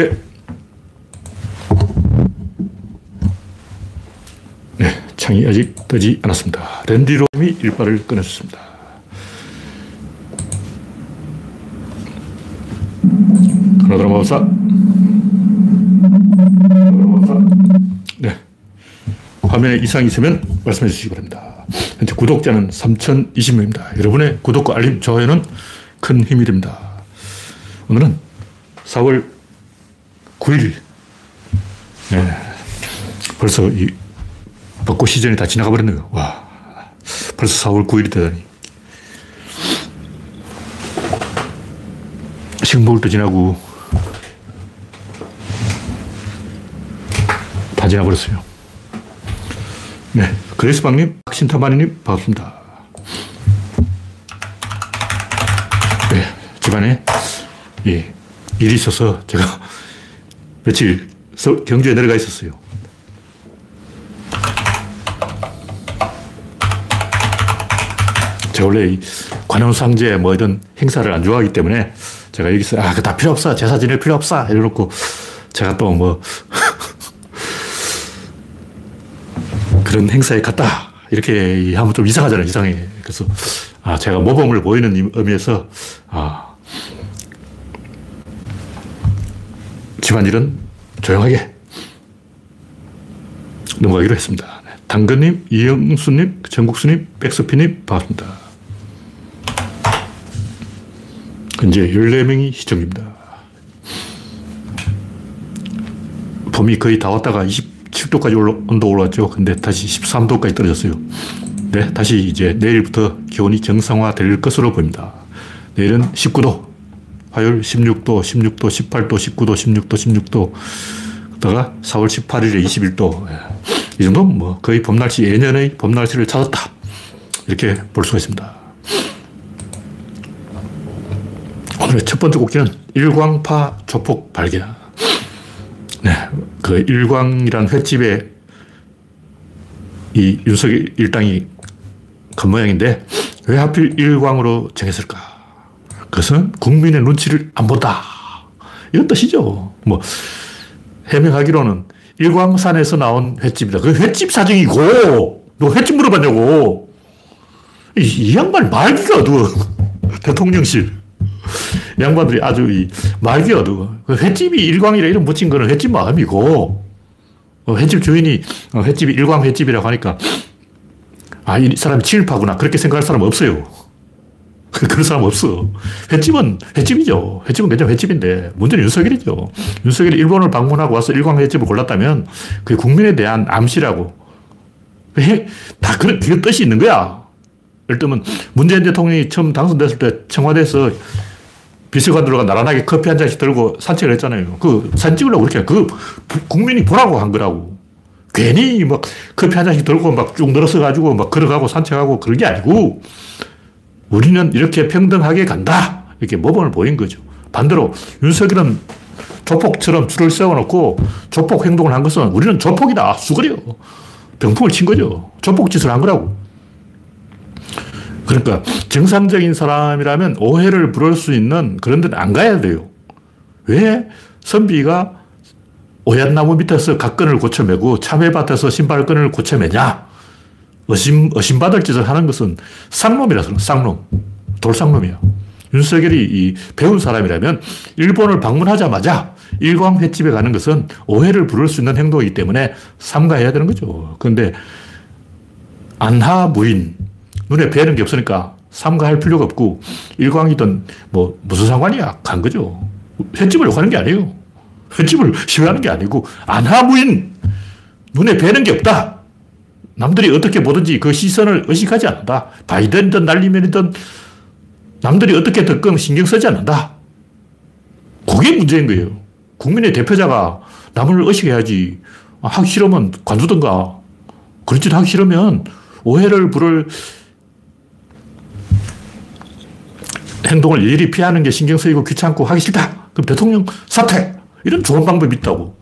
이렇게 네, 창이 아직 뜨지 않았습니다. 랜디 롬이 일발을 꺼냈습니다. 그나드라 마법사. 네. 화면에 이상이 있으면 말씀해 주시기 바랍니다. 현재 구독자는 3,020명입니다. 여러분의 구독과 알림, 좋아요는 큰 힘이 됩니다. 오늘은 4월 9일. 네. 벌써 이 벚꽃 시즌이 다 지나가 버렸네요. 와. 벌써 4월 9일이 되다니. 식목일도 지나고 다 지나버렸어요. 네. 그레스방님, 신타마니님, 반갑습니다. 네. 집안에, 예, 일이 있어서 제가 며칠 경주에 내려가 있었어요. 제가 원래 관현상제 뭐 이런 행사를 안 좋아하기 때문에 제가 여기서 아, 그 다 필요 없어. 제사 지낼 필요 없어. 이래놓고 제가 또 뭐 그런 행사에 갔다. 이렇게 하면 좀 이상하잖아요. 이상해. 그래서 아, 제가 모범을 보이는 의미에서 아, 집안일은 조용하게 넘어가기로 했습니다. 네. 당근님, 이영수님, 정국수님, 백서피님, 반갑습니다. 현재 14명이 시청입니다. 봄이 거의 다 왔다가 27도까지 올라, 온도 올라왔죠. 근데 다시 13도까지 떨어졌어요. 네, 다시 이제 내일부터 기온이 정상화 될 것으로 보입니다. 내일은 19도, 화요일 16도, 16도, 18도, 19도, 16도, 16도. 그다가 4월 18일에 21도. 이 정도면 뭐 거의 봄날씨, 예년의 봄날씨를 찾았다. 이렇게 볼 수가 있습니다. 오늘의 첫 번째 곡기는 일광파 조폭 발견. 네, 그 일광이란 횟집에 이 윤석열 일당이 겉모양인데 왜 하필 일광으로 정했을까? 그것은 국민의 눈치를 안 본다. 이런 뜻이죠. 뭐, 해명하기로는 일광산에서 나온 횟집이다. 그 횟집 사정이고, 너 횟집 물어봤냐고. 이, 이 양반 말기가 어두워. 대통령실. 양반들이 아주 이 말기 어두워. 그 횟집이 일광이라 이름 붙인 거는 횟집 마음이고, 어, 횟집 주인이 어, 횟집이 일광 횟집이라고 하니까, 아, 이 사람이 친일파구나. 그렇게 생각할 사람 없어요. 그런 사람 없어. 횟집은 횟집이죠. 횟집은 그냥 횟집인데, 문제는 윤석열이죠. 윤석열이 일본을 방문하고 와서 일광 횟집을 골랐다면, 그게 국민에 대한 암시라고. 다 그런, 그런 뜻이 있는 거야. 예를 들면, 문재인 대통령이 처음 당선됐을 때 청와대에서 비서관들과 나란하게 커피 한 잔씩 들고 산책을 했잖아요. 그 사진 찍으려고 그렇게, 그 국민이 보라고 한 거라고. 괜히 막 커피 한 잔씩 들고 막 쭉 늘어서 가지고 막 걸어가고 산책하고 그런 게 아니고 우리는 이렇게 평등하게 간다. 이렇게 모범을 보인 거죠. 반대로 윤석열은 조폭처럼 줄을 세워놓고 조폭 행동을 한 것은 우리는 조폭이다. 수그려. 병풍을 친 거죠. 조폭 짓을 한 거라고. 그러니까 정상적인 사람이라면 오해를 부를 수 있는 그런 데는 안 가야 돼요. 왜 선비가 오얏나무 밑에서 각근을 고쳐매고 참외밭에서 신발끈을 고쳐매냐? 의심, 의심받을 짓을 하는 것은 쌍놈이라서 쌍놈. 돌쌍놈이야. 윤석열이 이 배운 사람이라면 일본을 방문하자마자 일광 횟집에 가는 것은 오해를 부를 수 있는 행동이기 때문에 삼가해야 되는 거죠. 그런데 안하 무인 눈에 뵈는 게 없으니까 삼가할 필요가 없고 일광이든 뭐 무슨 상관이야 간 거죠. 횟집을 욕하는 게 아니에요. 횟집을 싫어하는 게 아니고 안하 무인 눈에 뵈는 게 없다. 남들이 어떻게 보든지 그 시선을 의식하지 않는다. 바이든이든 날리면이든 남들이 어떻게 듣건 신경 쓰지 않는다. 그게 문제인 거예요. 국민의 대표자가 남을 의식해야지. 아, 하기 싫으면 관두든가. 그렇지 하기 싫으면 오해를 부를 행동을 일일이 피하는 게 신경 쓰이고 귀찮고 하기 싫다. 그럼 대통령 사퇴. 이런 좋은 방법이 있다고.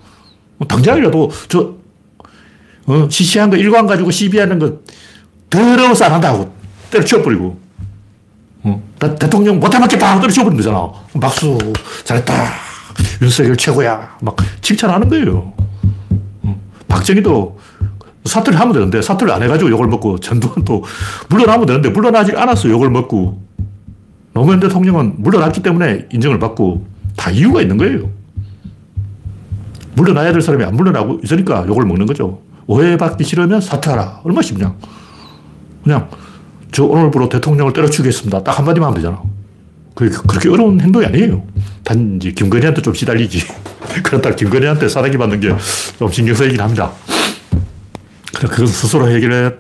뭐 당장이라도 저 어, 시시한 거 일관 가지고 시비하는 거 더러워서 안 한다고 때려치워버리고. 어, 대통령 못해 맞겠다 때려치워버리면 되잖아. 박수, 잘했다. 윤석열 최고야. 막 칭찬하는 거예요. 박정희도 사퇴를 하면 되는데 사퇴를 안 해가지고 욕을 먹고 전두환도 물러나면 되는데 물러나지 않았어 욕을 먹고 노무현 대통령은 물러났기 때문에 인정을 받고 다 이유가 있는 거예요. 물러나야 될 사람이 안 물러나고 있으니까 욕을 먹는 거죠. 오해받기 싫으면 사퇴하라. 얼마나 쉽냐. 그냥 저 오늘부로 대통령을 때려치겠습니다. 딱 한마디만 하면 되잖아. 그렇게 어려운 행동이 아니에요. 단지 김건희한테 좀 시달리지. 그렇다 김건희한테 사랑이 받는 게 좀 신경 쓰이긴 합니다. 그건 스스로 해결해,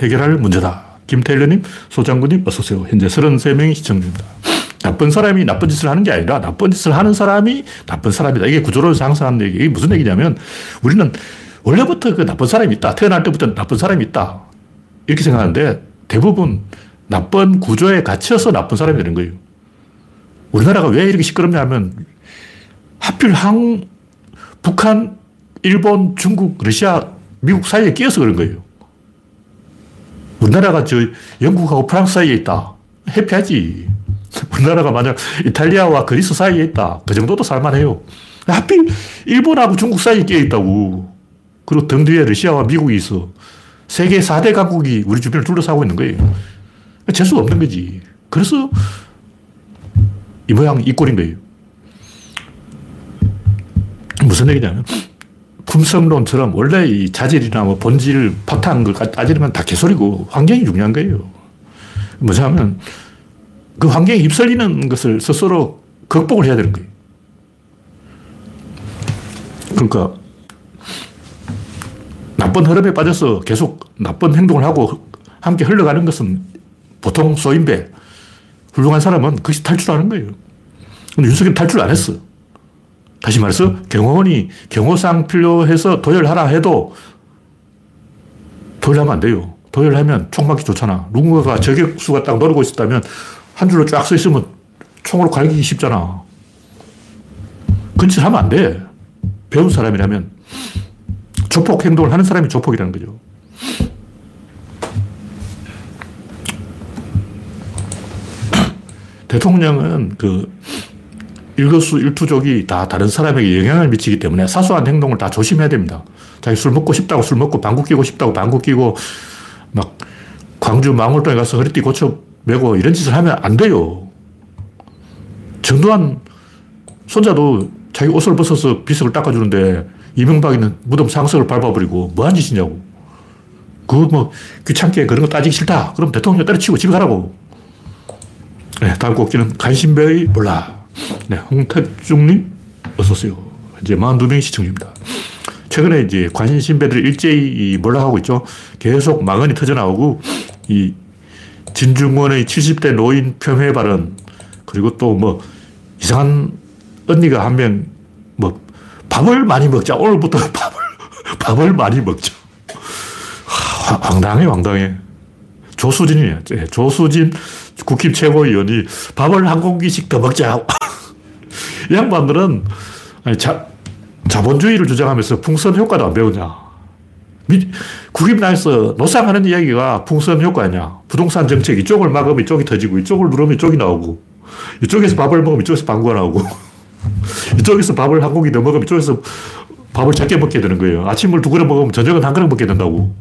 해결할 문제다. 김태일러님, 소장군님, 어서오세요. 현재 33명이 시청 중입니다. 나쁜 사람이 나쁜 짓을 하는 게 아니라 나쁜 짓을 하는 사람이 나쁜 사람이다. 이게 구조론에서 항상 하는 얘기. 이게 무슨 얘기냐면 우리는 원래부터 그 나쁜 사람이 있다. 태어날 때부터 나쁜 사람이 있다. 이렇게 생각하는데 대부분 나쁜 구조에 갇혀서 나쁜 사람이 되는 거예요. 우리나라가 왜 이렇게 시끄럽냐 하면 하필 항, 북한, 일본, 중국, 러시아, 미국 사이에 끼어서 그런 거예요. 우리나라가 저 영국하고 프랑스 사이에 있다. 해피하지. 우리나라가 만약 이탈리아와 그리스 사이에 있다. 그 정도도 살만해요. 하필 일본하고 중국 사이에 끼어 있다고. 그리고 등 뒤에 러시아와 미국이 있어. 세계 4대 강국이 우리 주변을 둘러싸고 있는 거예요. 재수가 없는 거지. 그래서 이 모양 이 꼴인 거예요. 무슨 얘기냐면 품성론처럼 원래 이 자질이나 뭐 본질, 파탄 걸 따지면 다 개소리고 환경이 중요한 거예요. 뭐냐면 그 환경에 휩쓸리는 것을 스스로 극복을 해야 되는 거예요. 그러니까 나쁜 흐름에 빠져서 계속 나쁜 행동을 하고 함께 흘러가는 것은 보통 소인배, 훌륭한 사람은 그것이 탈출하는 거예요. 근데 윤석열 탈출 안 했어. 다시 말해서 경호원이 경호상 필요해서 도열하라 해도 도열하면 안 돼요. 도열하면 총 맞기 좋잖아. 누군가가 저격수가 딱 노리고 있었다면 한 줄로 쫙 서 있으면 총으로 갈기기 쉽잖아. 근처 하면 안 돼. 배운 사람이라면. 조폭 행동을 하는 사람이 조폭이라는 거죠. 대통령은 그 일거수 일투족이 다 다른 사람에게 영향을 미치기 때문에 사소한 행동을 다 조심해야 됩니다. 자기 술 먹고 싶다고 술 먹고 방구 끼고 싶다고 방구 끼고 막 광주 망월동에 가서 허리띠 고쳐 매고 이런 짓을 하면 안 돼요. 전두환 손자도 자기 옷을 벗어서 비석을 닦아주는데 이명박이는 무덤 상석을 밟아버리고 뭐한 짓이냐고. 그거 뭐 귀찮게 그런 거 따지기 싫다. 그럼 대통령 때려치고 집에 가라고. 네, 다음 곡지는 간신배의 몰라. 네, 홍택중님, 어서오세요. 이제 42명이 시청 중입니다. 최근에 이제 관심배들이 일제히 몰락하고 있죠. 계속 망언이 터져나오고, 이 진중권의 70대 노인 폄훼 발언, 그리고 또 뭐 이상한 언니가 한 명, 뭐 밥을 많이 먹자. 오늘부터 밥을, 밥을 많이 먹자. 황당해, 황당해. 조수진이에요. 조수진 국힘 최고위원이 밥을 한 공기씩 더 먹자. 이 양반들은 아니, 자, 자본주의를 주장하면서 풍선 효과도 안 배우냐. 국임당에서 노상하는 이야기가 풍선 효과냐. 부동산 정책 이쪽을 막으면 이쪽이 터지고 이쪽을 누르면 이쪽이 나오고 이쪽에서 밥을 먹으면 이쪽에서 방구가 나오고 이쪽에서 밥을 한 공기 더 먹으면 이쪽에서 밥을 작게 먹게 되는 거예요. 아침을 두 그릇 먹으면 저녁은 한 그릇 먹게 된다고.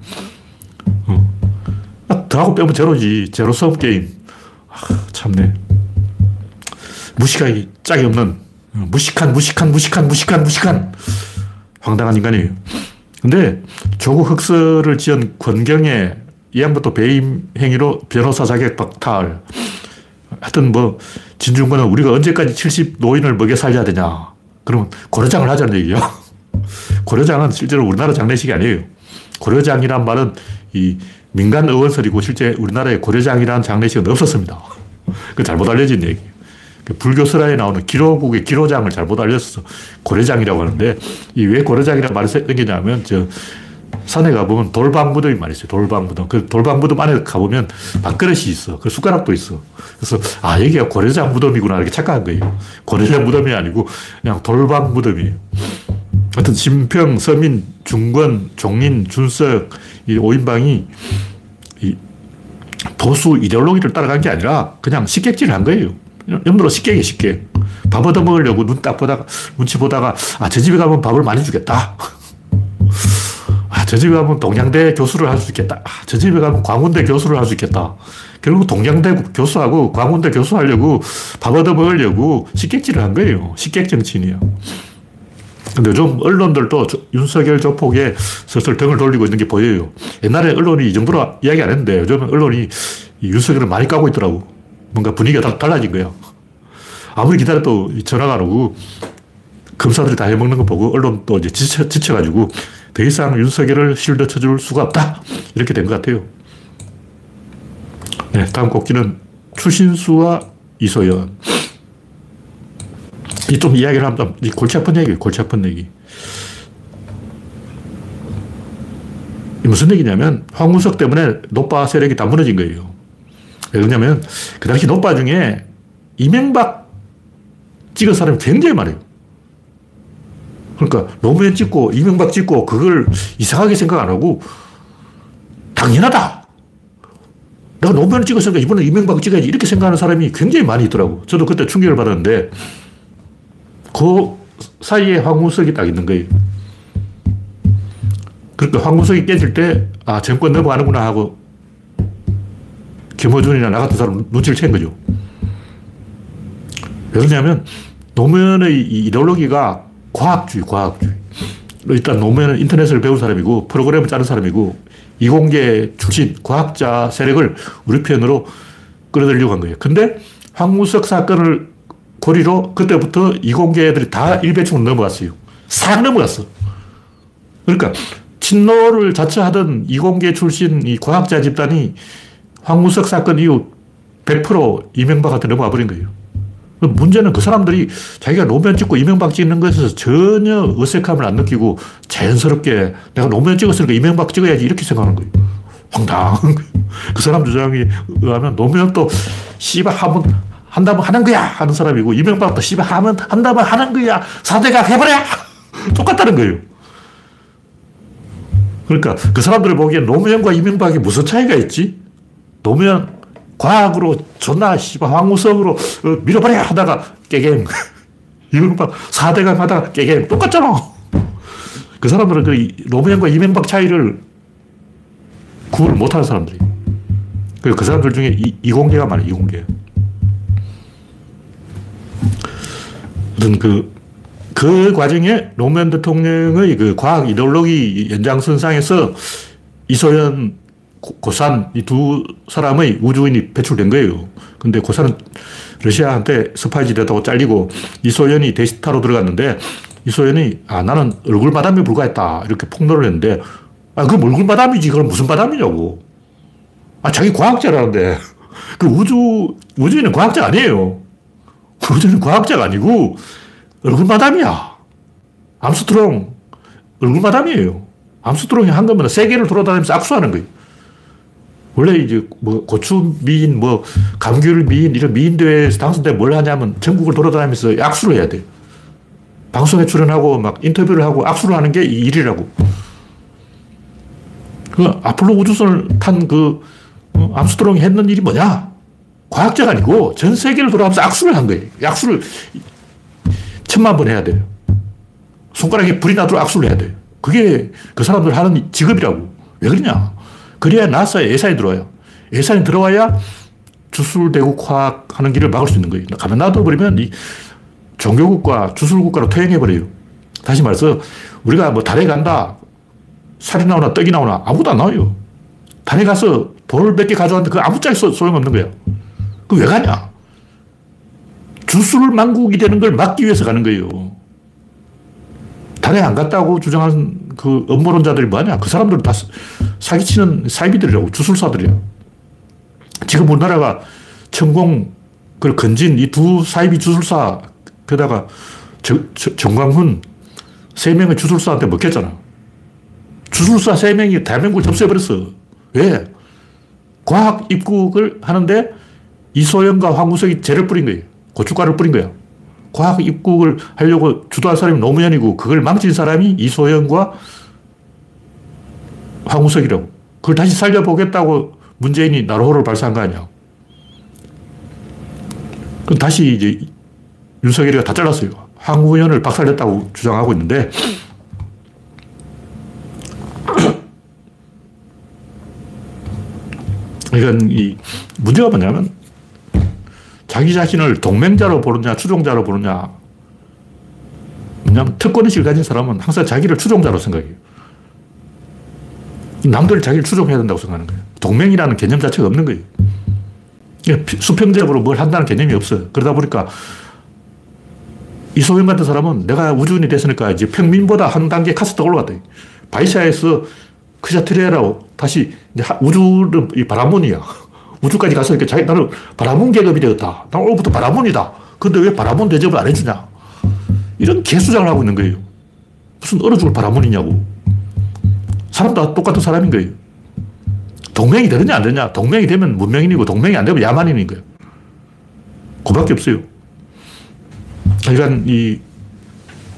어. 아, 더하고 빼면 제로지. 제로섬 게임. 아, 참네. 무식하기 짝이 없는 무식한, 무식한, 무식한, 무식한, 무식한 황당한 인간이에요. 근데 조국 흑서를 지은 권경의 이 양반도 배임 행위로 변호사 자격 박탈. 하여튼 뭐, 진중권은 우리가 언제까지 70 노인을 먹여 살려야 되냐. 그러면 고려장을 하자는 얘기예요. 고려장은 실제로 우리나라 장례식이 아니에요. 고려장이란 말은 이 민간 의원설이고 실제 우리나라에 고려장이라는 장례식은 없었습니다. 그 잘못 알려진 얘기예요. 그 불교설화에 나오는 기로국의 기로장을 잘못 알려서 고려장이라고 하는데 이 왜 고려장이라는 말이 생기냐면 저 산에 가보면 돌방 무덤이 많이 있어요. 돌방 무덤. 그 돌방 무덤 안에 가보면 밥그릇이 있어. 그 숟가락도 있어. 그래서 아 여기가 고려장 무덤이구나 이렇게 착각한 거예요. 고려장 무덤이 아니고 그냥 돌방 무덤이에요. 하여튼 진평, 서민, 중권, 종인, 준석 이 5인방이 이 보수 이데올로기를 따라간 게 아니라 그냥 식객질을 한 거예요. 염도로 식객이 식객. 밥 얻어먹으려고 눈 딱 보다가, 눈치 보다가, 아, 저 집에 가면 밥을 많이 주겠다. 아, 저 집에 가면 동양대 교수를 할 수 있겠다. 아, 저 집에 가면 광운대 교수를 할 수 있겠다. 결국 동양대 교수하고 광운대 교수 하려고 밥 얻어먹으려고 식객질을 한 거예요. 식객 정치인이에요. 근데 요즘 언론들도 윤석열 조폭에 슬슬 등을 돌리고 있는 게 보여요. 옛날에 언론이 이 정도로 이야기 안 했는데 요즘 언론이 윤석열을 많이 까고 있더라고. 뭔가 분위기가 달라진 거예요. 아무리 기다려도 전화가 안 오고 검사들이 다 해먹는 거 보고 언론도 이제 지쳐, 지쳐가지고 더 이상 윤석열을 실드 쳐줄 수가 없다. 이렇게 된 것 같아요. 네, 다음 곡기는 추신수와 이소연. 이 좀 이야기를 하면 이 골치 아픈 얘기예요. 골치 아픈 얘기. 무슨 얘기냐면 황우석 때문에 노빠 세력이 다 무너진 거예요. 왜 그러냐면 그 당시 노빠 중에 이명박 찍은 사람이 굉장히 많아요. 그러니까 노무현 찍고 이명박 찍고 그걸 이상하게 생각 안 하고 당연하다. 내가 노무현 찍었으니까 이번에 이명박 찍어야지 이렇게 생각하는 사람이 굉장히 많이 있더라고. 저도 그때 충격을 받았는데 그 사이에 황우석이 딱 있는 거예요. 그러니까 황우석이 깨질 때, 아, 정권 넘어가는구나 하고, 김호준이나 나 같은 사람 눈치를 챈 거죠. 왜 그러냐면, 노무현의 이데올로기가 과학주의, 과학주의. 일단 노무현은 인터넷을 배운 사람이고, 프로그램을 짜는 사람이고, 이공계 출신 과학자 세력을 우리 편으로 끌어들이려고 한 거예요. 근데 황우석 사건을 고리로 그때부터 이공계들이 다 일배충으로 넘어갔어요. 싹 넘어갔어. 그러니까 친노를 자처하던 이공계 출신 이 과학자 집단이 황우석 사건 이후 100% 이명박한테 넘어가 버린 거예요. 문제는 그 사람들이 자기가 노무현 찍고 이명박 찍는 것에서 전혀 어색함을 안 느끼고 자연스럽게 내가 노무현 찍었으니까 이명박 찍어야지 이렇게 생각하는 거예요. 거예요. 그 사람 주장에 의하면 노무현도 씨발 하면 한다면 하는 거야 하는 사람이고 이명박도 씨발 하면 한다면 하는 거야 사대가 해버려 똑같다는 거예요. 그러니까 그 사람들을 보기엔 노무현과 이명박이 무슨 차이가 있지? 노무현 과학으로 존나 씨발 황우석으로 어, 밀어버려 하다가 깨갱. 이명박 4대강 하다가 깨갱. 똑같잖아. 그 사람들은 그 노무현과 이명박 차이를 구분을 못하는 사람들이. 그 사람들 중에 이, 이공계가 많아요, 이공계. 어떤 그, 그 과정에 노무현 대통령의 그 과학 이데올로기 연장선상에서 이소연 고산 이 두 사람의 우주인이 배출된 거예요. 근데 고산은 러시아한테 스파이지 됐다고 잘리고 이소연이 데스타로 들어갔는데 이소연이 아 나는 얼굴 마담에 불과했다 이렇게 폭로를 했는데 아 그럼 얼굴 마담이지 그럼 무슨 마담이냐고 아 자기 과학자라는데 그 우주 우주인은 과학자 아니에요. 우주인은 과학자가 아니고 얼굴 마담이야. 암스트롱 얼굴 마담이에요. 암스트롱이 한 거면 세계를 돌아다니면서 악수하는 거예요. 원래 이제 뭐 고추 미인, 뭐 감귤 미인 이런 미인 대회에서 당선되면 뭘 하냐면 전국을 돌아다니면서 악수를 해야 돼. 방송에 출연하고 막 인터뷰를 하고 악수를 하는 게 일이라고. 그 아폴로 우주선을 탄그 어, 암스트롱이 했는 일이 뭐냐? 과학자가 아니고 전 세계를 돌아가면서 악수를 한 거예요. 악수를 천만 번 해야 돼요. 손가락에 불이 나도록 악수를 해야 돼요. 그게 그 사람들 하는 직업이라고. 왜 그러냐? 그래야 나사에 예산이 들어와요. 예산이 들어와야 주술대국 화학하는 길을 막을 수 있는 거예요. 가만 놔둬버리면 이 종교국가, 주술국가로 퇴행해버려요. 다시 말해서 우리가 뭐 달에 간다. 살이 나오나 떡이 나오나 아무도 안 나와요. 달에 가서 돌몇개 가져왔는데 그 아무 짝에 소용없는 거야. 그왜 가냐? 주술 망국이 되는 걸 막기 위해서 가는 거예요. 달에 안 갔다고 주장하는 그 업무론자들이 뭐하냐? 그 사람들은 다 사기치는 사이비들이라고, 주술사들이야. 지금 우리나라가 천공, 그 건진 이 두 사이비 주술사, 게다가 정광훈 세 명의 주술사한테 먹혔잖아. 주술사 세 명이 대한민국을 접수해버렸어. 왜? 과학 입국을 하는데 이소영과 황우석이 죄를 뿌린 거예요. 고춧가루를 뿌린 거야. 과학 입국을 하려고 주도한 사람이 노무현이고 그걸 망친 사람이 이소영과 황우석이라고. 그걸 다시 살려보겠다고 문재인이 나로호를 발사한 거 아니야. 그럼 다시 이제 윤석열이가 다 잘랐어요. 황우현을 박살냈다고 주장하고 있는데 이건 이 문제가 뭐냐면 자기 자신을 동맹자로 보느냐 추종자로 보느냐 왜냐하면 특권의식을 가진 사람은 항상 자기를 추종자로 생각해요. 남들이 자기를 추종해야 된다고 생각하는 거예요. 동맹이라는 개념 자체가 없는 거예요. 수평적으로 뭘 한다는 개념이 없어요. 그러다 보니까 이소영 같은 사람은 내가 우주인이 됐으니까 이제 평민보다 한 단계 카스트 올라갔다. 바이샤에서 크샤트리아라고 다시 우주는 이 바라문이야. 우주까지 가서 자기 나는 바라문 계급이 되었다. 난 오늘부터 바라문이다. 근데 왜 바라문 대접을 안 해주냐? 이런 개수작을 하고 있는 거예요. 무슨 얼어 죽을 바라문이냐고. 사람 다 똑같은 사람인 거예요. 동맹이 되느냐 안 되느냐. 동맹이 되면 문명인이고 동맹이 안 되면 야만인인 거예요. 그밖에 없어요. 그러니까 이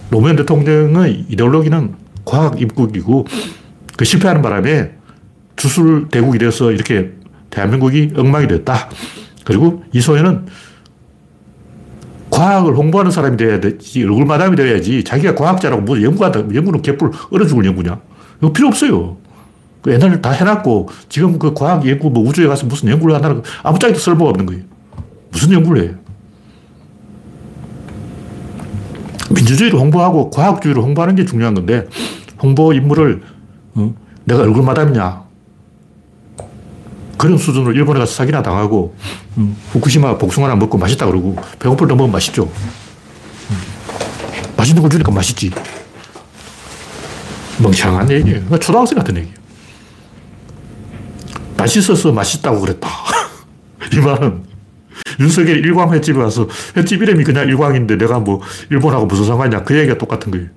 노무현 대통령의 이데올로기는 과학 입국이고 그 실패하는 바람에 주술 대국이 되어서 이렇게 대한민국이 엉망이 됐다. 그리고 이소연은 과학을 홍보하는 사람이 돼야 되지, 얼굴 마담이 되어야지. 자기가 과학자라고 뭐 연구한다. 연구는 개뿔 얼어 죽을 연구냐. 이거 필요 없어요. 그 옛날에 다 해놨고, 지금 그 과학 연구, 뭐 우주에 가서 무슨 연구를 한다는 거 아무 짝에도 쓸모가 없는 거예요. 무슨 연구를 해요? 민주주의를 홍보하고 과학주의를 홍보하는 게 중요한 건데, 홍보 인물을, 어? 내가 얼굴 마담이냐. 그런 수준으로 일본에 가서 사기나 당하고, 음, 후쿠시마 복숭아나 먹고 맛있다 그러고, 배고플 때 먹으면 맛있죠. 음, 맛있는 걸 주니까 맛있지. 멍청한 얘기예요. 초등학생 같은 얘기예요. 맛있어서 맛있다고 그랬다. 이 말은 윤석열 일광 횟집에 와서 횟집 이름이 그냥 일광인데 내가 뭐 일본하고 무슨 상관이냐 그 얘기가 똑같은 거예요.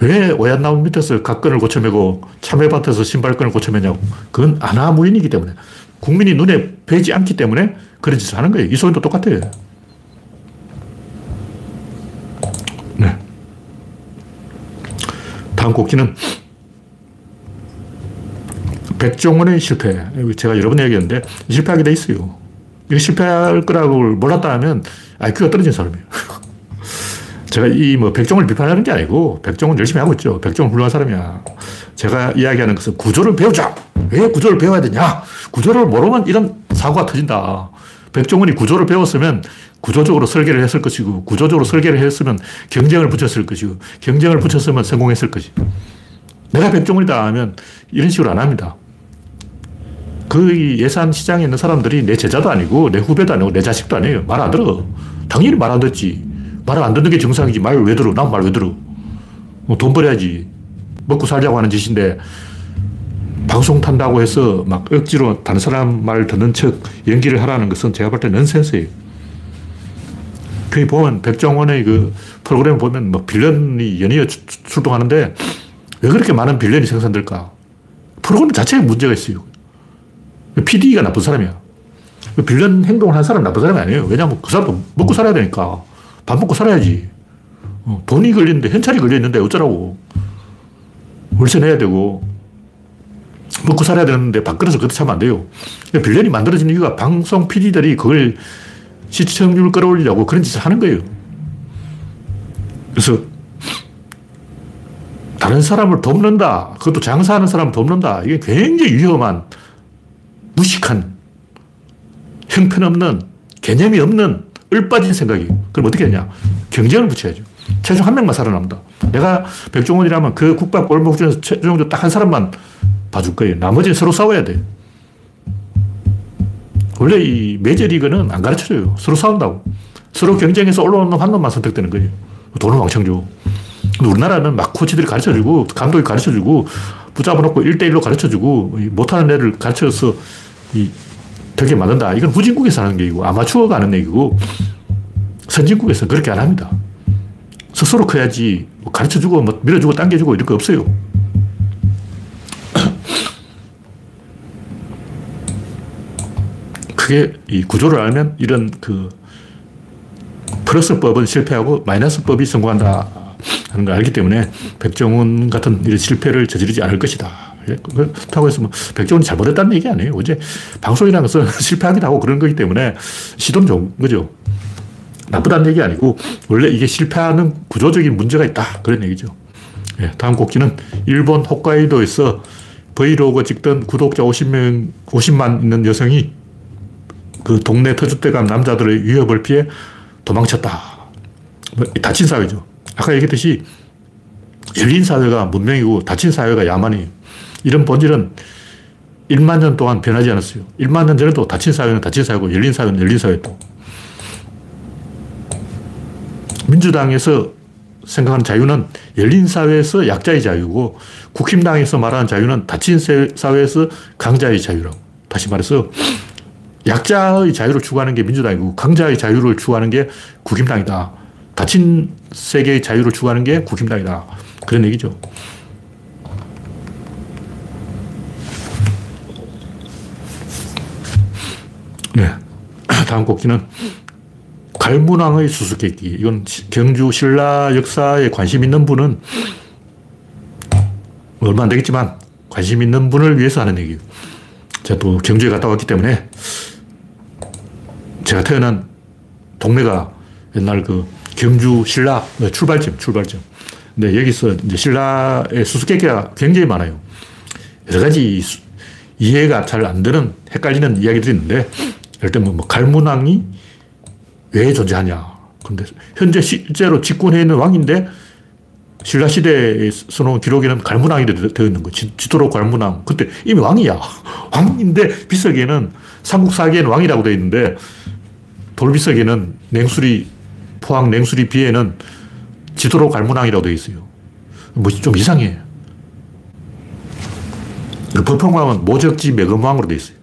왜 오얏나무 밑에서 각근을 고쳐매고 참외밭에서 신발끈을 고쳐매냐고. 그건 아나무인이기 때문에. 국민이 눈에 뵈지 않기 때문에 그런 짓을 하는 거예요. 이소연도 똑같아요. 다음 곡기는 백종원의 실패. 제가 여러 번 얘기했는데 실패하게 돼 있어요. 이거 실패할 거라고 몰랐다 하면 IQ가 떨어진 사람이에요. 제가 이 뭐 백종을 비판하는 게 아니고 백종은 열심히 하고 있죠. 백종은 훌륭한 사람이야. 제가 이야기하는 것은 구조를 배우자. 왜 구조를 배워야 되냐? 구조를 모르면 이런 사고가 터진다. 백종원이 구조를 배웠으면 구조적으로 설계를 했을 것이고 구조적으로 설계를 했으면 경쟁을 붙였을 것이고 경쟁을 붙였으면 성공했을 것이. 내가 백종원이다 하면 이런 식으로 안 합니다. 그 예산 시장에 있는 사람들이 내 제자도 아니고 내 후배도 아니고 내 자식도 아니에요. 말 안 들어. 당연히 말 안 듣지. 말을 안 듣는 게 정상이지. 말 왜 들어? 난 말 왜 들어? 뭐돈 벌어야지. 먹고 살자고 하는 짓인데 방송 탄다고 해서 막 억지로 다른 사람 말 듣는 척 연기를 하라는 것은 제가 볼 때 넌센스예요. 그 보면 백종원의 그 프로그램 보면 뭐 빌런이 연이어 출동하는데 왜 그렇게 많은 빌런이 생산될까? 프로그램 자체에 문제가 있어요. PD가 나쁜 사람이야. 빌런 행동을 한 사람은 나쁜 사람이 아니에요. 왜냐하면 그 사람도 먹고 살아야 되니까. 밥 먹고 살아야지. 어, 돈이 걸리는데, 현찰이 걸려있는데 어쩌라고. 월세 내야 되고, 먹고 살아야 되는데 밥그릇을 그렇게 차면 안 돼요. 빌런이 만들어진 이유가 방송 PD들이 그걸 시청률 끌어올리려고 그런 짓을 하는 거예요. 그래서 다른 사람을 돕는다. 그것도 장사하는 사람을 돕는다. 이게 굉장히 위험한 무식한, 형편없는, 개념이 없는, 을빠진 생각이. 그럼 어떻게 하냐? 경쟁을 붙여야죠. 최종 한 명만 살아남다. 내가 백종원이라면 그 국밥 골목 중에서 최종적으로 딱 한 사람만 봐줄 거예요. 나머지는 서로 싸워야 돼. 원래 이 메이저리그는 안 가르쳐줘요. 서로 싸운다고. 서로 경쟁해서 올라오는 한 놈만 선택되는 거예요. 돈을 왕창 줘. 근데 우리나라는 막 코치들이 가르쳐주고, 감독이 가르쳐주고, 붙잡아놓고 1대1로 가르쳐주고, 못하는 애를 가르쳐서 이 되게 만든다. 이건 후진국에서 하는 얘기고, 아마추어가 하는 얘기고, 선진국에서 그렇게 안 합니다. 스스로 커야지, 뭐 가르쳐주고, 뭐 밀어주고, 당겨주고, 이런 거 없어요. 그게 이 구조를 알면 이런 그 플러스법은 실패하고 마이너스법이 성공한다 하는 걸 알기 때문에 백종원 같은 이런 실패를 저지르지 않을 것이다. 예, 그렇다고 해서 뭐 백종원이 잘못했다는 얘기 아니에요. 어제 방송이라는 것은 실패하기도 하고 그런 거기 때문에 시도는 좋은 거죠. 나쁘다는 얘기 아니고 원래 이게 실패하는 구조적인 문제가 있다. 그런 얘기죠. 예, 다음 곡기는 일본 홋카이도에서 브이로그 찍던 구독자 50명, 50만 있는 여성이 그 동네 터줏대감 남자들의 위협을 피해 도망쳤다. 뭐, 다친 사회죠. 아까 얘기했듯이 열린 사회가 문명이고 닫힌 사회가 야만이에요. 이런 본질은 1만 년 동안 변하지 않았어요. 1만 년 전에도 닫힌 사회는 닫힌 사회고 열린 사회는 열린 사회고. 민주당에서 생각하는 자유는 열린 사회에서 약자의 자유고 국힘당에서 말하는 자유는 닫힌 사회에서 강자의 자유라고. 다시 말해서 약자의 자유를 추구하는 게 민주당이고 강자의 자유를 추구하는 게 국힘당이다. 닫힌 세계의 자유를 추구하는 게 국힘당이다. 그런 얘기죠. 네. 다음 곡기는 갈문왕의 수수께끼. 이건 경주 신라 역사에 관심 있는 분은 얼마 안 되겠지만 관심 있는 분을 위해서 하는 얘기예요. 제가 또 경주에 갔다 왔기 때문에 제가 태어난 동네가 옛날 그 경주 신라 네, 출발점, 출발점. 근데 여기서 이제 신라의 수수께끼가 굉장히 많아요. 여러 가지 이해가 잘 안 되는 헷갈리는 이야기들이 있는데 예를 들면 뭐 갈문왕이 왜 존재하냐. 근데 현재 실제로 집권해 있는 왕인데 신라 시대에 써놓은 기록에는 갈문왕이 되어 있는 거예요. 지도로 갈문왕. 그때 이미 왕이야. 왕인데 비석에는 삼국사기에는 왕이라고 되어 있는데 돌비석에는 냉수리, 포항 냉수리 비에는 지도로 갈문왕이라고 되어 있어요. 뭐 좀 이상해. 그 법흥왕은 모적지 매금왕으로 되어 있어요.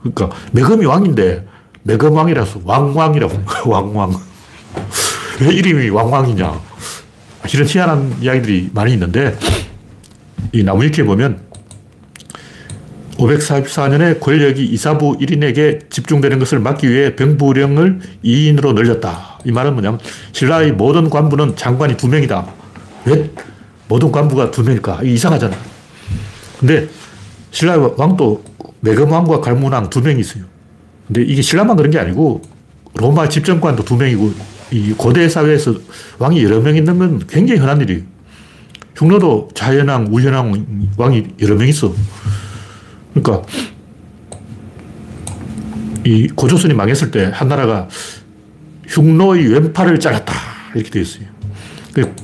그러니까 매금이 왕인데 매금왕이라서 왕왕이라고 왕왕. 왜 이름이 왕왕이냐. 이런 희한한 이야기들이 많이 있는데 이 나무위키에 보면 544년에 권력이 이사부 1인에게 집중되는 것을 막기 위해 병부령을 2인으로 늘렸다. 이 말은 뭐냐면 신라의 모든 관부는 장관이 두 명이다. 왜 모든 관부가 두 명일까? 이상하잖아. 근데 신라의 왕도 매금왕과 갈문왕 두 명이 있어요. 근데 이게 신라만 그런 게 아니고 로마 집정관도 두 명이고 이 고대 사회에서 왕이 여러 명 있는 건 굉장히 흔한 일이에요. 흉노도 자연왕, 우연왕 왕이 여러 명 있어. 그러니까 이 고조선이 망했을 때 한나라가 흉노의 왼팔을 잘랐다 이렇게 되어 있어요. 그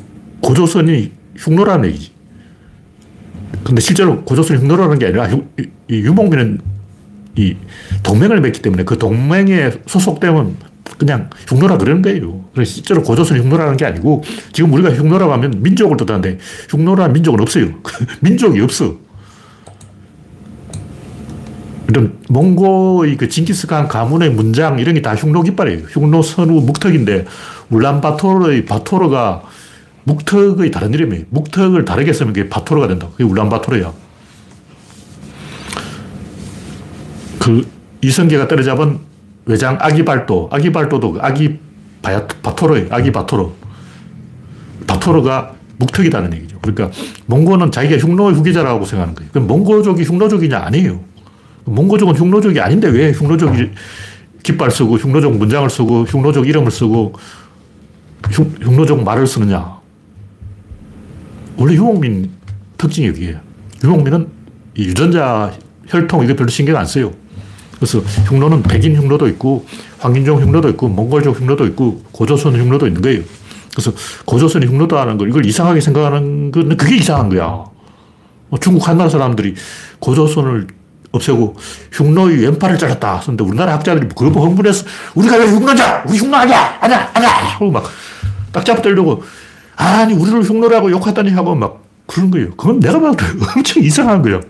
고조선이 흉노라는 얘기지. 근데 실제로 고조선이 흉노라는 게 아니라 유목민은 이 동맹을 맺기 때문에 그 동맹에 소속되면 그냥 흉노라 그러는 거예요. 그래서 실제로 고조선이 흉노라는 게 아니고 지금 우리가 흉노라고 하면 민족을 뜻하는데 흉노라는 민족은 없어요. 민족이 없어. 이런 몽고의 그 징기스칸 가문의 문장 이런 게 다 흉노 깃발이에요. 흉노 선우 묵턱인데 울란바토르의 바토르가 묵턱의 다른 이름이에요. 묵턱을 다르게 쓰면 그게 바토르가 된다. 그게 울란바토르야. 그 이성계가 때려잡은 외장 아기발도, 아기발도도 그 아기 바야, 바토르예요. 아기 바토르. 바토르가 묵턱이다는 얘기죠. 그러니까 몽고는 자기가 흉노의 후계자라고 생각하는 거예요. 그럼 몽고족이 흉노족이냐? 아니에요. 몽고족은 흉노족이 아닌데 왜 흉노족이 깃발 쓰고 흉노족 문장을 쓰고 흉노족 이름을 쓰고 흉, 흉노족 말을 쓰느냐. 원래 유목민 특징이 여기에요. 유목민은 유전자 혈통 이거 별로 신경 안 써요. 그래서 흉노는 백인 흉노도 있고 황인종 흉노도 있고 몽골족 흉노도 있고 고조선 흉노도 있는 거예요. 그래서 고조선이 흉노다는 걸 이걸 이상하게 생각하는 건 그게 이상한 거야. 뭐 중국 한나라 사람들이 고조선을 없애고 흉노의 왼팔을 잘랐다. 그런데 우리나라 학자들이 그거 보고 흥분해서 우리가 왜 흉노자? 우리 흉노 아니야! 아니야! 아니야! 하고 막 딱 잡아 떨려고 아니, 우리를 흉노라고 욕하다니 하고 막 그런 거예요. 그건 내가 봐도 엄청 이상한 거예요.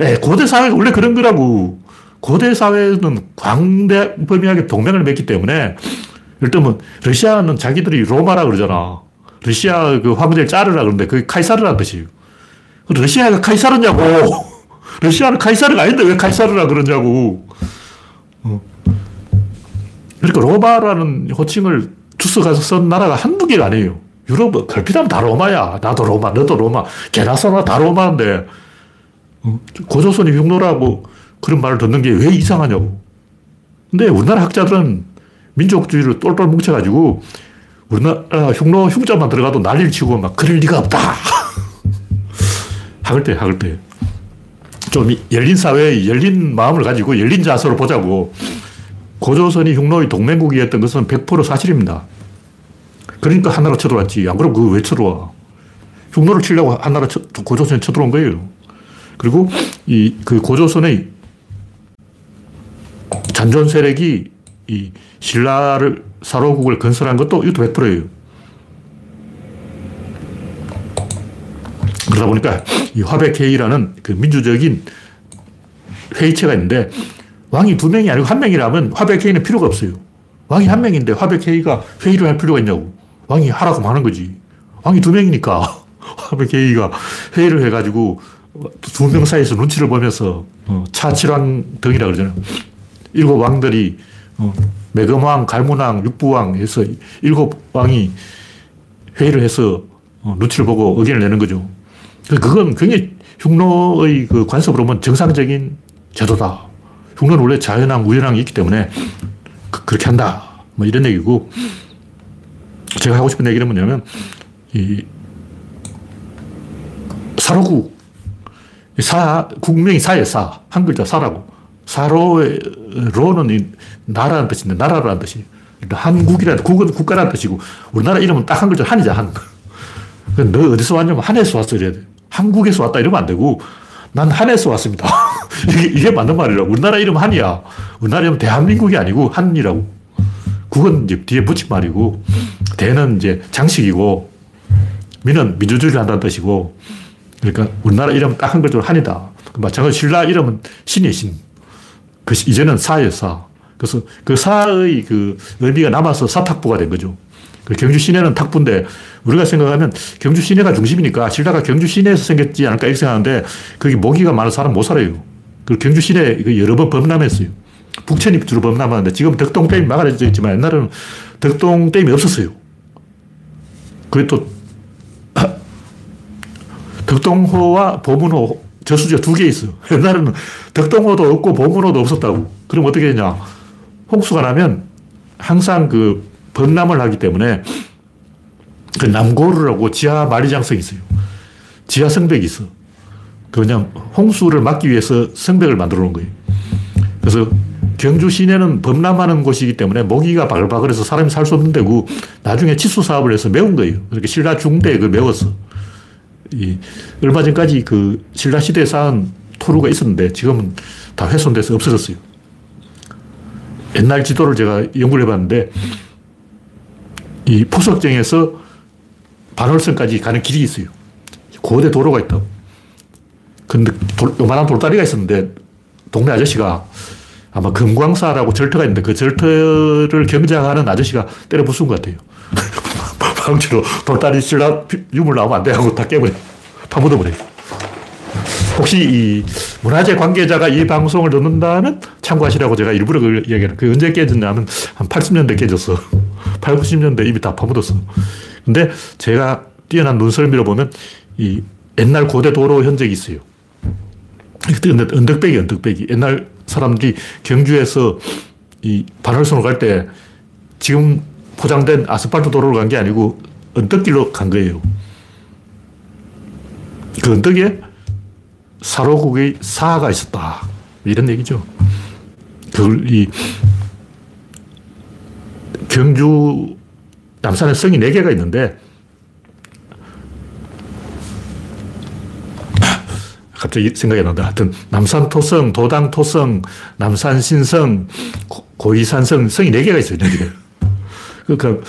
에, 고대 사회가 원래 그런 거라고. 고대 사회는 광대범위하게 동맹을 맺기 때문에 예를 들면 러시아는 자기들이 로마라 그러잖아. 러시아 그 화문을 자르라 그러는데 그게 카이사르라는 뜻이에요. 러시아가 카이사르냐고. 러시아는 카이사르가 아닌데 왜 카이사르라 그러냐고. 어. 그러니까 로마라는 호칭을 주스 가서 쓴 나라가 한두 개가 아니에요. 유럽, 걸핏하면 다 로마야. 나도 로마, 너도 로마. 개나 써나 다 로마인데. 어, 고조선이 흉노라고 그런 말을 듣는 게 왜 이상하냐고. 근데 우리나라 학자들은 민족주의를 똘똘 뭉쳐가지고 우리나라 흉노 흉자만 들어가도 난리를 치고 막 그럴 리가 없다. 학을 때, 학을 때. 좀 열린 사회, 열린 마음을 가지고 열린 자세로 보자고. 고조선이 흉노의 동맹국이었던 것은 100% 사실입니다. 그러니까 한나라 쳐들어왔지. 안 그러면 그거 왜 쳐들어와? 흉노를 치려고 한나라 쳐, 고조선이 쳐들어온 거예요. 그리고 이 그 고조선의 잔존 세력이 이 신라를 사로국을 건설한 것도 이것도 100%예요. 그러다 보니까 이 화백회의라는 그 민주적인 회의체가 있는데 왕이 두 명이 아니고 한 명이라면 화백회의는 필요가 없어요. 왕이 한 명인데 화백회의가 회의를 할 필요가 있냐고. 왕이 하라고 하는 거지. 왕이 두 명이니까 화백회의가 회의를 해가지고 두 명 사이에서 눈치를 보면서 어, 차칠왕 등이라 그러잖아요. 일곱 왕들이 어, 매금왕, 갈문왕, 육부왕 해서 일곱 왕이 회의를 해서 어, 눈치를 보고 의견을 내는 거죠. 그, 그건 굉장히 흉노의 그 관습으로 보면 정상적인 제도다. 흉노는 원래 자연왕, 우연왕이 있기 때문에 그, 렇게 한다. 뭐 이런 얘기고 제가 하고 싶은 얘기는 뭐냐면 이 사로국 사 국명이 사예 사. 한 글자 사라고. 사로의 로는 이 나라는 뜻인데 나라라는 뜻이. 한국이라는 국은 국가라는 뜻이고 우리나라 이름은 딱 한 글자 한이자 한. 너 어디서 왔냐면 한에서 왔어 이래야 돼. 한국에서 왔다 이러면 안 되고 난 한에서 왔습니다. 이게, 이게 맞는 말이라고. 우리나라 이름 한이야. 우리나라 이름 대한민국이 아니고 한이라고. 국은 이제 뒤에 붙인 말이고 대는 이제 장식이고 민은 민주주의를 한다는 뜻이고 그러니까 우리나라 이름 딱 한 글자로 한이다. 마찬가지로 신라 이름은 신이에요, 신. 그 이제는 사예요, 사. 그래서 그 사의 그 의미가 남아서 사탁부가 된 거죠. 그 경주 시내는 탁부인데 우리가 생각하면 경주 시내가 중심이니까 신라가 경주 시내에서 생겼지 않을까 이렇게 생각하는데 거기 모기가 많아서 사람 못 살아요. 그 경주 시내 여러 번 범람했어요. 북천이 주로 범람하는데 지금 덕동댐이 막아져 있지만 옛날에는 덕동댐이 없었어요. 그게 또 덕동호와 보문호 저수지가 두 개 있어요. 옛날에는 덕동호도 없고 보문호도 없었다고. 그럼 어떻게 했냐. 홍수가 나면 항상 그 범람을 하기 때문에 그 남고르라고 지하 마리장성이 있어요. 지하 성벽이 있어. 그냥 홍수를 막기 위해서 성벽을 만들어 놓은 거예요. 그래서 경주 시내는 범람하는 곳이기 때문에 모기가 바글바글해서 사람이 살 수 없는 데고 나중에 치수 사업을 해서 메운 거예요. 그렇게 신라 중대에 그 메웠어. 이 얼마 전까지 그 신라 시대에 쌓은 토루가 있었는데 지금은 다 훼손돼서 없어졌어요. 옛날 지도를 제가 연구를 해봤는데 이 포석정에서 반월성까지 가는 길이 있어요. 고대 도로가 있다고. 근데 돌, 요만한 돌다리가 있었는데 동네 아저씨가 아마 금광사라고 절터가 있는데 그 절터를 경작하는 아저씨가 때려 부순 것 같아요. 방치로 돌다리 신라 유물 나오면 안 돼 하고 다 깨버려. 파묻어버려. 혹시 이 문화재 관계자가 이 방송을 듣는다면 참고하시라고 제가 일부러 그 얘기를. 그 언제 깨졌냐면 한 80년대 깨졌어. 8, 90년대 이미 다 파묻었어. 근데 제가 뛰어난 눈썰미로 보면 이 옛날 고대 도로 현적이 있어요. 언덕배기, 언덕배기. 옛날 사람들이 경주에서 이 반월성으로 갈 때 지금 포장된 아스팔트 도로로 간 게 아니고 언덕길로 간 거예요. 그 언덕에 사로국의 사가 있었다. 이런 얘기죠. 그걸 이 경주 남산에 성이 4개가 있는데 갑자기 생각이 난다. 하여튼 남산 토성, 도당 토성, 남산 신성, 고이산성 성이 4개가 있어요. 4개. 그러니까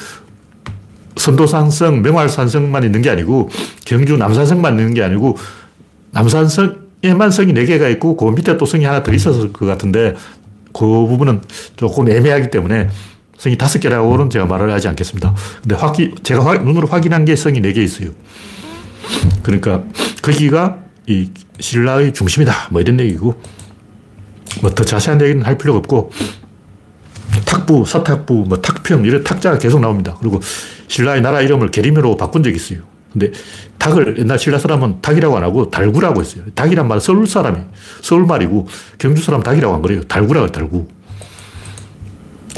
선도산성, 명활산성만 있는 게 아니고 경주 남산성만 있는 게 아니고 남산성에만 성이 4개가 있고 그 밑에 또 성이 하나 더 있었을 것 같은데 그 부분은 조금 애매하기 때문에 성이 5개라고는 제가 말을 하지 않겠습니다. 근데 확기, 제가 확, 눈으로 확인한 게 성이 4개 있어요. 그러니까 거기가 이 신라의 중심이다. 뭐 이런 얘기고 뭐 더 자세한 얘기는 할 필요가 없고 탁부, 서탁부, 뭐 탁평 이런 탁자가 계속 나옵니다. 그리고 신라의 나라 이름을 계림으로 바꾼 적이 있어요. 근데 닭을 옛날 신라 사람은 닭이라고 안 하고 달구라고 했어요. 닭이란 말은 서울 사람이, 서울 말이고 경주 사람 달구라고 안 그래요. 달구라고 달구.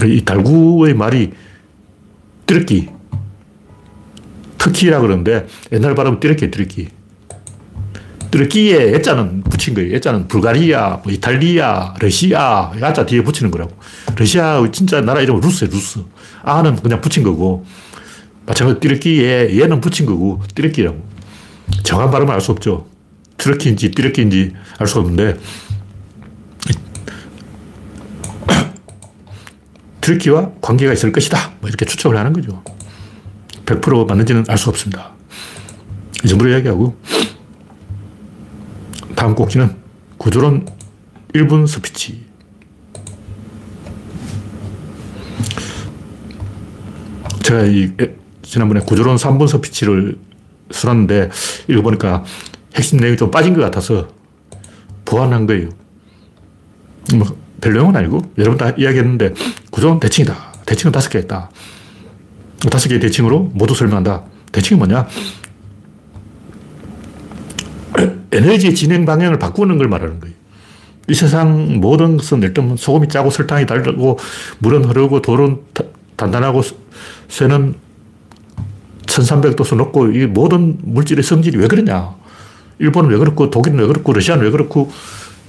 이 달구의 말이 띠르끼, 터키라 그러는데 옛날 발음은 띠르끼, 띠르끼. 띠르끼예 예 자는 붙인 거예요. 예 자는 불가리아, 뭐 이탈리아, 러시아, 야자 뒤에 붙이는 거라고. 러시아 진짜 나라 이름은 루스예요, 루스. 아는 그냥 붙인 거고. 마찬가지로 띠르끼예 예는 붙인 거고, 띠르끼라고. 정확한 발음을 알 수 없죠. 트르키인지 띠르끼인지 알 수 없는데, 트르키와 관계가 있을 것이다. 뭐 이렇게 추측을 하는 거죠. 100% 맞는지는 알 수 없습니다. 이 정도로 이야기하고, 다음 꼭지는 구조론 1분 스피치. 제가 이 지난번에 구조론 3분 스피치를 써놨는데 읽어보니까 핵심 내용이 좀 빠진 것 같아서 보완한 거예요. 뭐, 별 내용은 아니고 여러분 다 이야기했는데 구조는 대칭이다. 대칭은 다섯 개 있다. 다섯 개의 대칭으로 모두 설명한다. 대칭이 뭐냐? 에너지 진행 방향을 바꾸는 걸 말하는 거예요. 이 세상 모든 것은 일단 소금이 짜고 설탕이 달고 물은 흐르고 돌은 단단하고 쇠는 1300도수 높고 이 모든 물질의 성질이 왜 그러냐. 일본은 왜 그렇고 독일은 왜 그렇고 러시아는 왜 그렇고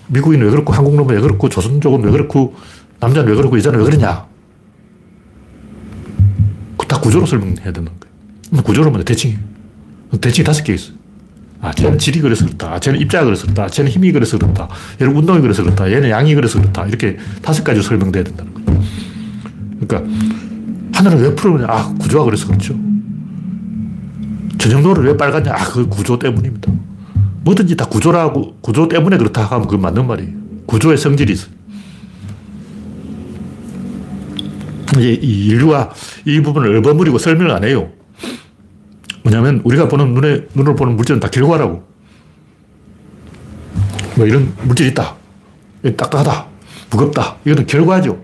미국인은 왜 그렇고 한국놈은 왜 그렇고 조선족은 왜 그렇고 남자는 왜 그렇고 여자는 왜 그러냐. 다 구조로 설명해야 되는 거예요. 구조로 뭐 대칭이 대칭이 다섯 개 있어요. 아, 쟤는 질이 그래서 그렇다. 아, 쟤는 입자가 그래서 그렇다. 쟤는 힘이 그래서 그렇다. 얘는 운동이 그래서 그렇다. 얘는 양이 그래서 그렇다. 이렇게 다섯 가지 설명돼야 된다는 거죠. 그러니까, 하늘은 왜 푸르냐? 아, 구조가 그래서 그렇죠. 저녁노을은 왜 빨갛냐? 아, 그 구조 때문입니다. 뭐든지 다 구조라고, 구조 때문에 그렇다 하면 그건 맞는 말이에요. 구조의 성질이 있어요. 이제 이 인류가 이 부분을 얼버무리고 설명을 안 해요. 뭐냐면 우리가 보는 눈에, 눈으로 보는 물질은 다 결과라고. 뭐 이런 물질이 있다. 딱딱하다. 무겁다. 이거는 결과죠.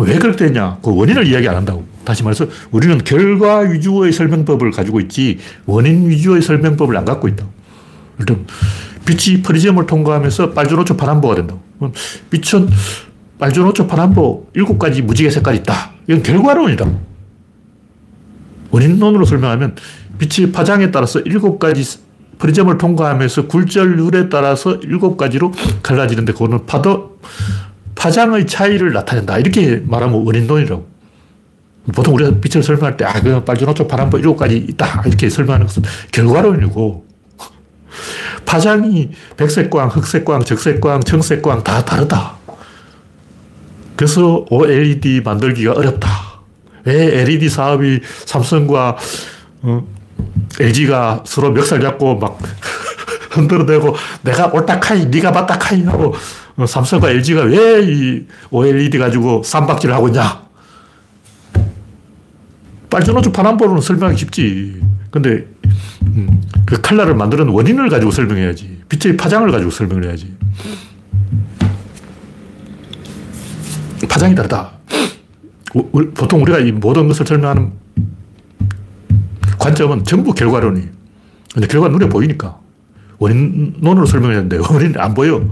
왜 그렇게 됐냐? 그 원인을 이야기 안 한다고. 다시 말해서 우리는 결과 위주의 설명법을 가지고 있지 원인 위주의 설명법을 안 갖고 있다. 일단 빛이 프리즘을 통과하면서 빨주노초파남보가 된다고. 빛은 빨주노초파남보 일곱 가지 무지개 색깔이 있다. 이건 결과론이다. 원인론으로 설명하면 빛이 파장에 따라서 일곱 가지 프리즘을 통과하면서 굴절률에 따라서 일곱 가지로 갈라지는데 그거는 파도, 파장의 차이를 나타낸다. 이렇게 말하면 원인론이라고. 보통 우리가 빛을 설명할 때, 아, 그 빨주노초 파란보 일곱 가지 있다. 이렇게 설명하는 것은 결과론이고, 파장이 백색광, 흑색광, 적색광, 청색광 다 다르다. 그래서 OLED 만들기가 어렵다. 왜 LED 사업이 삼성과 어, LG가 서로 멱살 잡고 막 흔들어대고 내가 옳다 카이, 네가 맞다 카이 하고 어, 삼성과 LG가 왜 이 OLED 가지고 쌈박질을 하고 있냐? 빨주노초 파남보로는 설명하기 쉽지. 근데 음, 그 칼라를 만드는 원인을 가지고 설명해야지. 빛의 파장을 가지고 설명을 해야지. 파장이 다르다. 보통 우리가 이 모든 것을 설명하는 관점은 전부 결과론이. 근데 결과 눈에 보이니까. 원인론으로 설명해야 되는데 원인이 안 보여.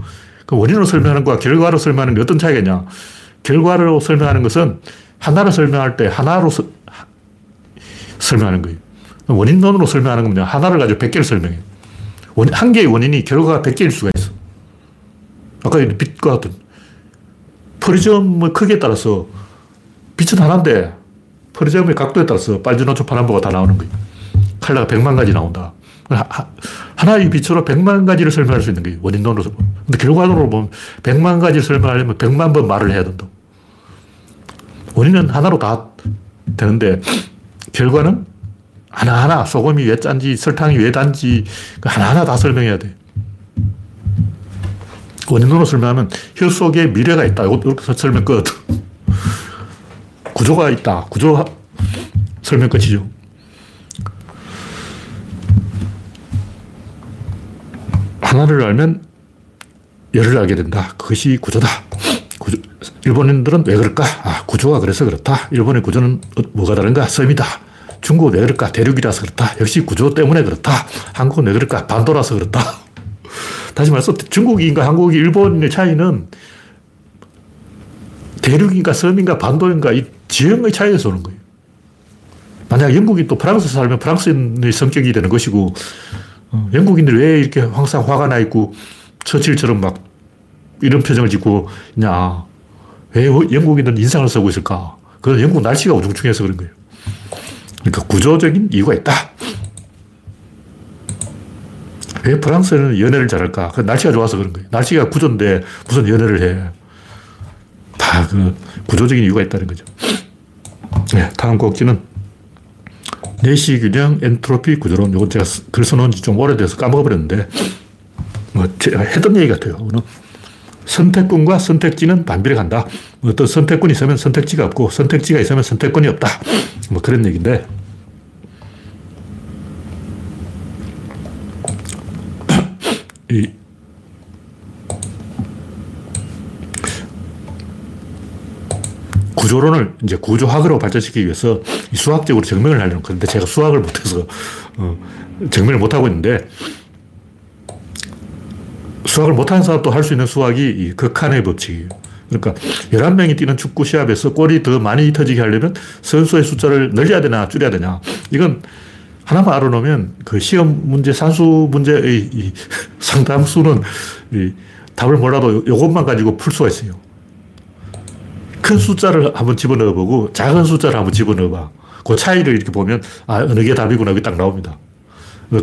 그 원인으로 설명하는 거와 결과로 설명하는 게 어떤 차이가 있냐. 결과로 설명하는 것은 하나를 설명할 때 하나로 서, 설명하는 거예요. 원인론으로 설명하는 건 하나를 가지고 100개를 설명해. 원, 한 개의 원인이 결과가 100개일 수가 있어. 아까 빛과 같은 프리즘의 크기에 따라서 빛은 하나인데 프리즘의 각도에 따라서 빨주노초파남보가 다 나오는 거예요. 칼라가 100만 가지 나온다. 하나의 빛으로 100만 가지를 설명할 수 있는 거예요. 원인론으로. 근데 결과론으로 보면 100만 가지를 설명하려면 100만 번 말을 해야 된다. 원인은 하나로 다 되는데 결과는 하나하나 소금이 왜 짠지 설탕이 왜 단지 그 하나하나 다 설명해야 돼. 원인론으로 설명하면 혈 속에 미래가 있다. 이렇게 설명 끝. 구조가 있다. 구조 설명 끝이죠. 하나를 알면 열을 알게 된다. 그것이 구조다. 구조. 일본인들은 왜 그럴까? 아, 구조가 그래서 그렇다. 일본의 구조는 뭐가 다른가? 썸이다. 중국은 왜 그럴까? 대륙이라서 그렇다. 역시 구조 때문에 그렇다. 한국은 왜 그럴까? 반도라서 그렇다. 다시 말해서 중국인과 한국이 일본의 차이는 대륙인가 섬인가 반도인가 이 지형의 차이에서 오는 거예요. 만약 영국이 또 프랑스 살면 프랑스인의 성격이 되는 것이고, 어, 영국인들이 왜 이렇게 항상 화가 나 있고, 처칠처럼 막 이런 표정을 짓고 있냐. 왜 영국인들은 인상을 쓰고 있을까? 그건 영국 날씨가 우중충해서 그런 거예요. 그러니까 구조적인 이유가 있다. 왜 프랑스는 연애를 잘할까? 그 날씨가 좋아서 그런 거예요. 날씨가 구조인데 무슨 연애를 해. 다 그 구조적인 이유가 있다는 거죠. 네, 다음 곡지는 내시 균형 엔트로피 구조론. 이건 제가 글 써놓은 지 좀 오래돼서 까먹어버렸는데, 뭐, 제가 했던 얘기 같아요. 선택권과 선택지는 반비례 간다. 어떤 선택권이 있으면 선택지가 없고, 선택지가 있으면 선택권이 없다. 뭐 그런 얘기인데, 이 구조론을 이제 구조학으로 발전시키기 위해서 수학적으로 증명을 하려는 건데 제가 수학을 못해서 어, 증명을 못하고 있는데 수학을 못하는 사람도 할 수 있는 수학이 이 극한의 법칙이에요. 그러니까 11명이 뛰는 축구 시합에서 골이 더 많이 터지게 하려면 선수의 숫자를 늘려야 되나 줄여야 되냐. 이건 하나만 알아놓으면 그 시험 문제, 산수 문제의 이 상당수는 이 답을 몰라도 이것만 가지고 풀 수가 있어요. 큰 숫자를 한번 집어넣어 보고 작은 숫자를 한번 집어넣어 봐. 그 차이를 이렇게 보면 아, 어느 게 답이구나. 여기 딱 나옵니다.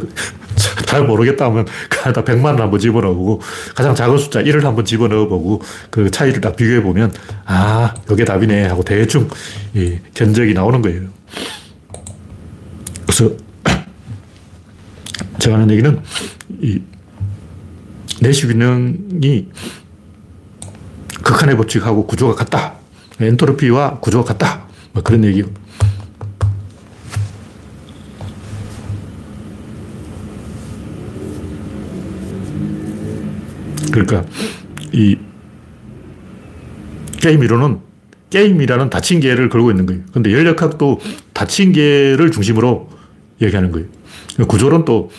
잘 모르겠다 하면 그다 100만을 한번 집어넣어 보고 가장 작은 숫자 1을 한번 집어넣어 보고 그 차이를 딱 비교해 보면 아, 이게 답이네 하고 대충 이 견적이 나오는 거예요. 그래서 제가 하는 얘기는 이 내시 균형이 극한의 법칙하고 구조가 같다. 엔트로피와 구조가 같다. 뭐 그런 얘기. 그러니까 이 게임 이론은 게임이라는 닫힌 개를 걸고 있는 거예요. 근데 연력학도 닫힌 개를 중심으로 얘기하는 거예요. 구조론 또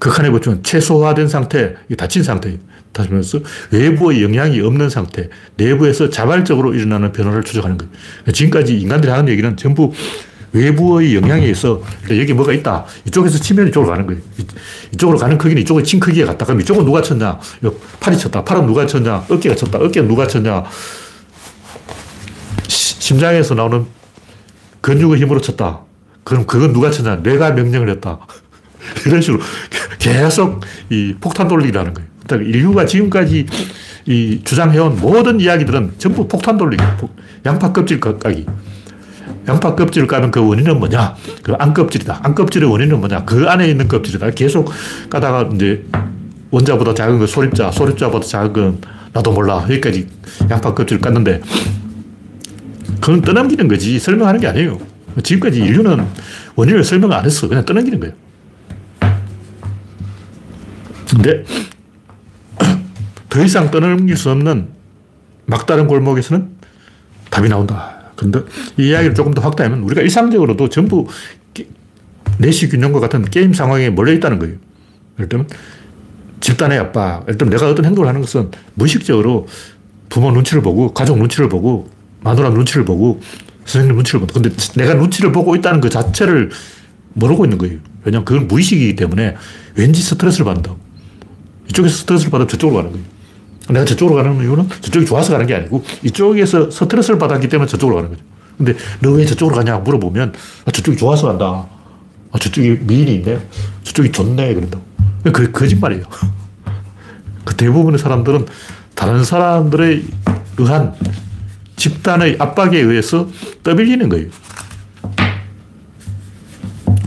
극한의 법칙은 최소화된 상태, 닫힌 상태예요. 다시 말해서 외부의 영향이 없는 상태, 내부에서 자발적으로 일어나는 변화를 추적하는 거예요. 지금까지 인간들이 하는 얘기는 전부 외부의 영향에 의해서 여기 뭐가 있다. 이쪽에서 치면 이쪽으로 가는 거예요. 이쪽으로 가는 크기는 이쪽의 친 크기에 같다. 그럼 이쪽은 누가 쳤냐? 팔이 쳤다. 팔은 누가 쳤냐? 어깨가 쳤다. 어깨는 누가 쳤냐? 심장에서 나오는 근육의 힘으로 쳤다. 그럼 그건 누가 쳤냐? 뇌가 명령을 했다. 이런 식으로 계속 이 폭탄 돌리기라는 거예요. 그러니까 인류가 지금까지 이 주장해온 모든 이야기들은 전부 폭탄 돌리기, 양파 껍질 까기. 양파 껍질을 까면 그 원인은 뭐냐? 그 안 껍질이다. 안 껍질의 원인은 뭐냐? 그 안에 있는 껍질이다. 계속 까다가 이제 원자보다 작은 거 소립자, 소립자보다 작은 건 나도 몰라. 여기까지 양파 껍질을 깠는데 그건 떠넘기는 거지 설명하는 게 아니에요. 지금까지 인류는 원인을 설명 안 했어. 그냥 떠넘기는 거예요. 근데 더 이상 떠넘길 수 없는 막다른 골목에서는 답이 나온다. 근데 이 이야기를 조금 더 확대하면 우리가 일상적으로도 전부 내시 균형과 같은 게임 상황에 몰려 있다는 거예요. 예를 들면 집단의 압박. 예를 들면 내가 어떤 행동을 하는 것은 무의식적으로 부모 눈치를 보고 가족 눈치를 보고 마누라 눈치를 보고 선생님 눈치를 보고 근데 내가 눈치를 보고 있다는 그 자체를 모르고 있는 거예요. 왜냐하면 그건 무의식이기 때문에 왠지 스트레스를 받는다. 이쪽에서 스트레스를 받으면 저쪽으로 가는 거예요. 내가 저쪽으로 가는 이유는 저쪽이 좋아서 가는 게 아니고 이쪽에서 스트레스를 받았기 때문에 저쪽으로 가는 거죠. 근데 너 왜 저쪽으로 가냐 물어보면 아, 저쪽이 좋아서 간다. 아, 저쪽이 미인이 있네. 저쪽이 좋네. 그런다고. 그 거짓말이에요. 그 대부분의 사람들은 다른 사람들의 의한 집단의 압박에 의해서 떠밀리는 거예요.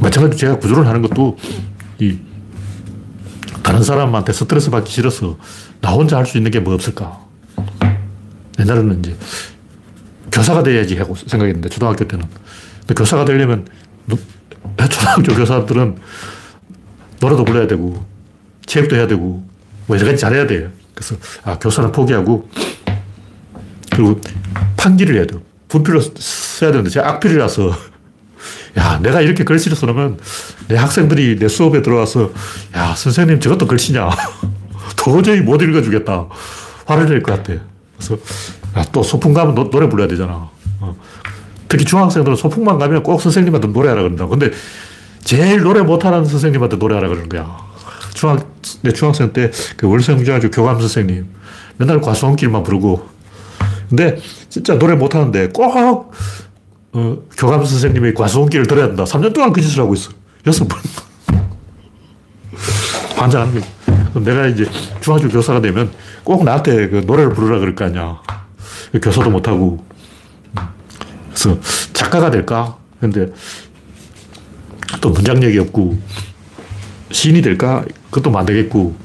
마찬가지로 제가 구조를 하는 것도 이 다른 사람한테 스트레스 받기 싫어서 나 혼자 할 수 있는 게 뭐 없을까? 옛날에는 이제 교사가 돼야지 하고 생각했는데, 초등학교 때는. 근데 교사가 되려면, 초등학교 교사들은 노래도 불러야 되고, 체육도 해야 되고, 뭐 여러 가지 잘해야 돼요. 그래서, 아, 교사는 포기하고, 그리고 판기를 해야 돼요. 분필로 써야 되는데, 제가 악필이라서, 야, 내가 이렇게 글씨를 써놓으면 내 학생들이 내 수업에 들어와서 야, 선생님 저것도 글씨냐. 도저히 못 읽어주겠다. 화를 낼 것 같아. 그래서 야, 또 소풍 가면 노, 노래 불러야 되잖아. 어. 특히 중학생들은 소풍만 가면 꼭 선생님한테 노래하라 그런다. 근데 제일 노래 못하는 선생님한테 노래하라 그러는 거야. 중학, 내 중학생 때 그 월성중학교 교감 선생님 맨날 과수원길만 부르고 근데 진짜 노래 못하는데 꼭 어, 교감 선생님의 과수원길을 들어야 된다. 3년 동안 그 짓을 하고 있어. 여섯 번. 환장하는 거지. 그럼 내가 이제 중학교 교사가 되면 꼭 나한테 그 노래를 부르라 그럴 거 아니야. 교사도 못하고. 그래서 작가가 될까? 근데 또 문장력이 없고 시인이 될까? 그것도 안 되겠고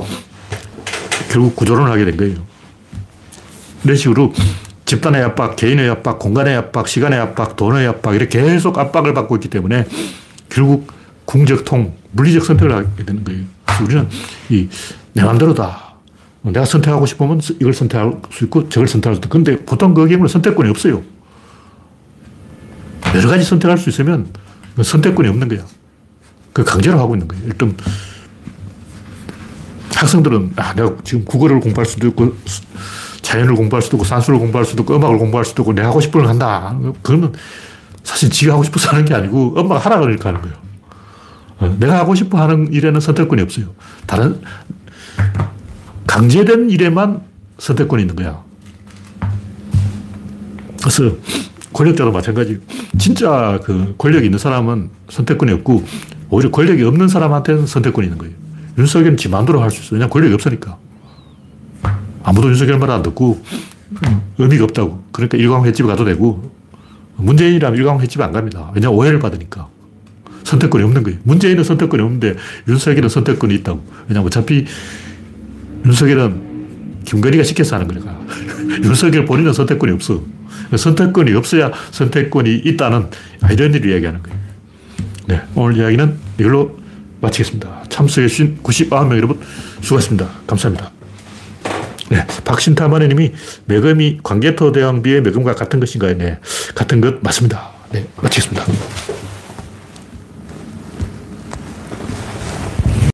결국 구조론을 하게 된 거예요. 이런 식으로 집단의 압박, 개인의 압박, 공간의 압박, 시간의 압박, 돈의 압박 이렇게 계속 압박을 받고 있기 때문에 결국 궁적 통, 물리적 선택을 하게 되는 거예요. 우리는 이내 마음대로다. 내가 선택하고 싶으면 이걸 선택할 수 있고 저걸 선택할 수 있고 근데 보통 그 경우는 선택권이 없어요. 여러 가지 선택할 수 있으면 선택권이 없는 거야. 그 강제로 하고 있는 거예요. 일단 학생들은 아, 내가 지금 국어를 공부할 수도 있고 자연을 공부할 수도 있고 산수를 공부할 수도 있고 음악을 공부할 수도 있고 내가 하고 싶은 걸 한다. 그러면 사실 지가 하고 싶어서 하는 게 아니고 엄마가 하라 그러니까 하는 거예요. 어, 내가 하고 싶어 하는 일에는 선택권이 없어요. 다른 강제된 일에만 선택권이 있는 거야. 그래서 권력자도 마찬가지. 진짜 그 권력이 있는 사람은 선택권이 없고 오히려 권력이 없는 사람한테는 선택권이 있는 거예요. 윤석열은 지 마음대로 할 수 있어. 왜냐면 권력이 없으니까. 아무도 윤석열 말 안 듣고 의미가 없다고. 그러니까 일광 횟집에 가도 되고 문재인이라면 일광 횟집에 안 갑니다. 왜냐면 오해를 받으니까. 선택권이 없는 거예요. 문재인은 선택권이 없는데 윤석열은 선택권이 있다고. 왜냐면 어차피 윤석열은 김건희가 시켜서 하는 거니까. 윤석열 본인은 선택권이 없어. 선택권이 없어야 선택권이 있다는 아이러니를 이야기하는 거예요. 네, 오늘 이야기는 이걸로 마치겠습니다. 참석해주신 99명 여러분 수고하셨습니다. 감사합니다. 네, 박신타 마네 님이 매금이 광개토 대왕비의 매금과 같은 것인가요? 네, 같은 것 맞습니다. 네, 마치겠습니다.